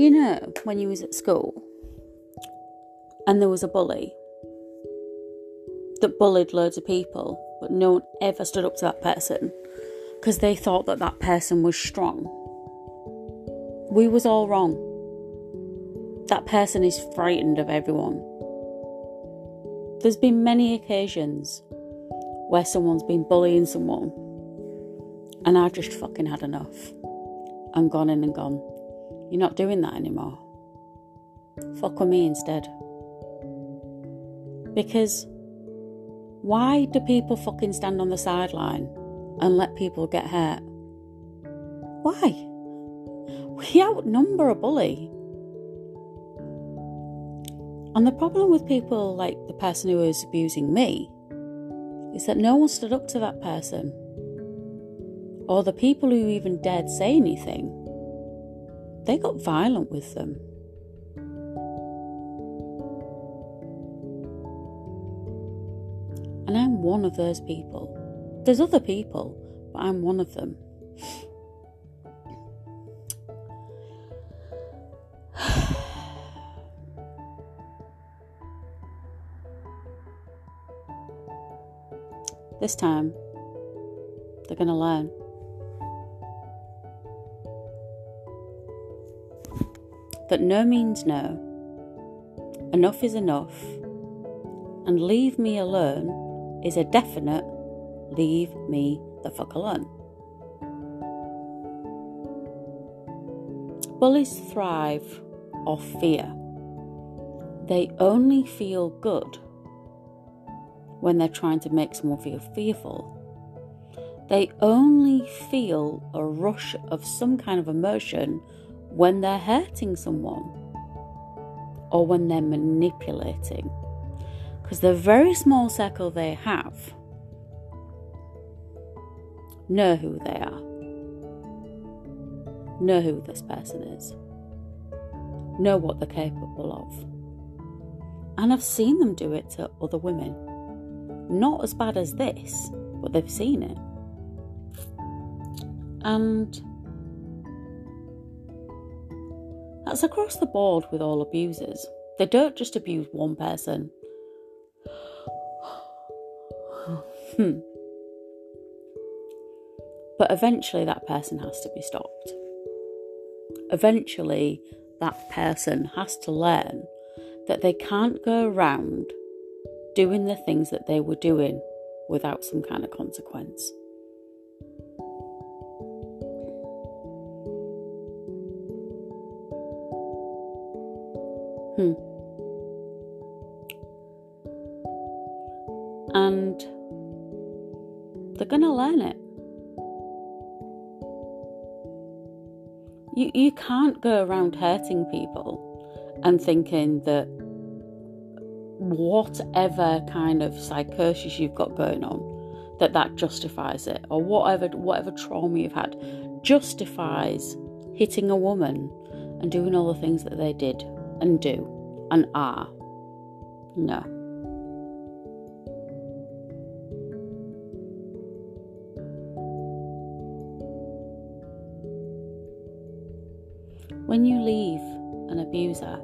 You know, when you was at school and there was a bully that bullied loads of people, but no one ever stood up to that person because they thought that that person was strong. We was all wrong. That person is frightened of everyone. There's been many occasions where someone's been bullying someone and I've just fucking had enough and gone in and gone, You're not doing that anymore. Fuck with me instead. Because why do people fucking stand on the sideline and let people get hurt? Why? We outnumber a bully. And the problem with people like the person who was abusing me is that no one stood up to that person. Or the people who even dared say anything, they got violent with them. And I'm one of those people. There's other people, but I'm one of them. this time, they're going to learn. That no means no, enough is enough, and leave me alone is a definite leave me the fuck alone. Bullies thrive off fear. They only feel good when they're trying to make someone feel fearful. They only feel a rush of some kind of emotion when they're hurting someone or when they're manipulating. Because the very small circle they have know who they are, know who this person is, know what they're capable of. And I've seen them do it to other women. Not as bad as this, but they've seen it. And that's across the board with all abusers. They don't just abuse one person. Hmm. But eventually, that person has to be stopped. Eventually, that person has to learn that they can't go around doing the things that they were doing without some kind of consequence. Hmm. And they're going to learn it. You, you can't go around hurting people and thinking that whatever kind of psychosis you've got going on that that justifies it or whatever whatever trauma you've had justifies hitting a woman and doing all the things that they did and do and are no When you leave an abuser,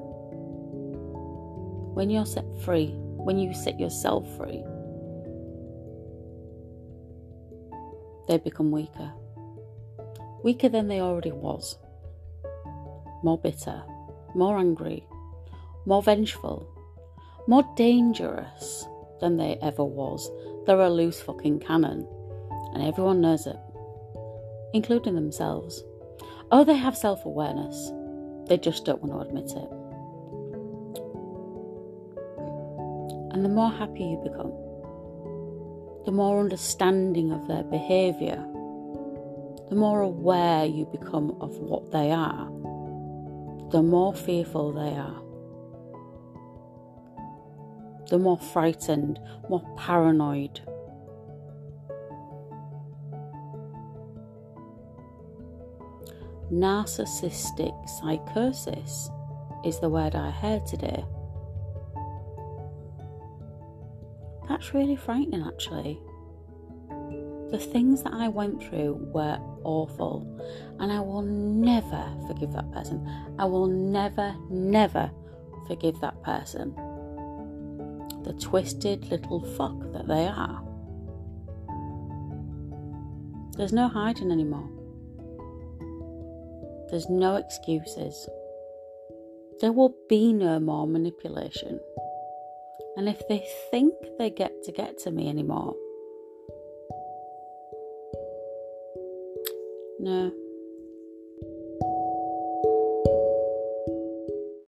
when you're set free, when you set yourself free, they become weaker. Weaker than they already was. More bitter, more angry, more vengeful, more dangerous than they ever was. They're a loose fucking cannon, and everyone knows it, including themselves. Oh, they have self awareness. They just don't want to admit it. And the more happy you become, the more understanding of their behaviour, the more aware you become of what they are, the more fearful they are, the more frightened, more paranoid narcissistic psychosis is the word I heard today. That's really frightening, actually. The things that I went through were awful, and I will never forgive that person. I will never, never forgive that person. The twisted little fuck that they are. There's no hiding anymore. There's no excuses. There will be no more manipulation. And if they think they get to get to me anymore, no,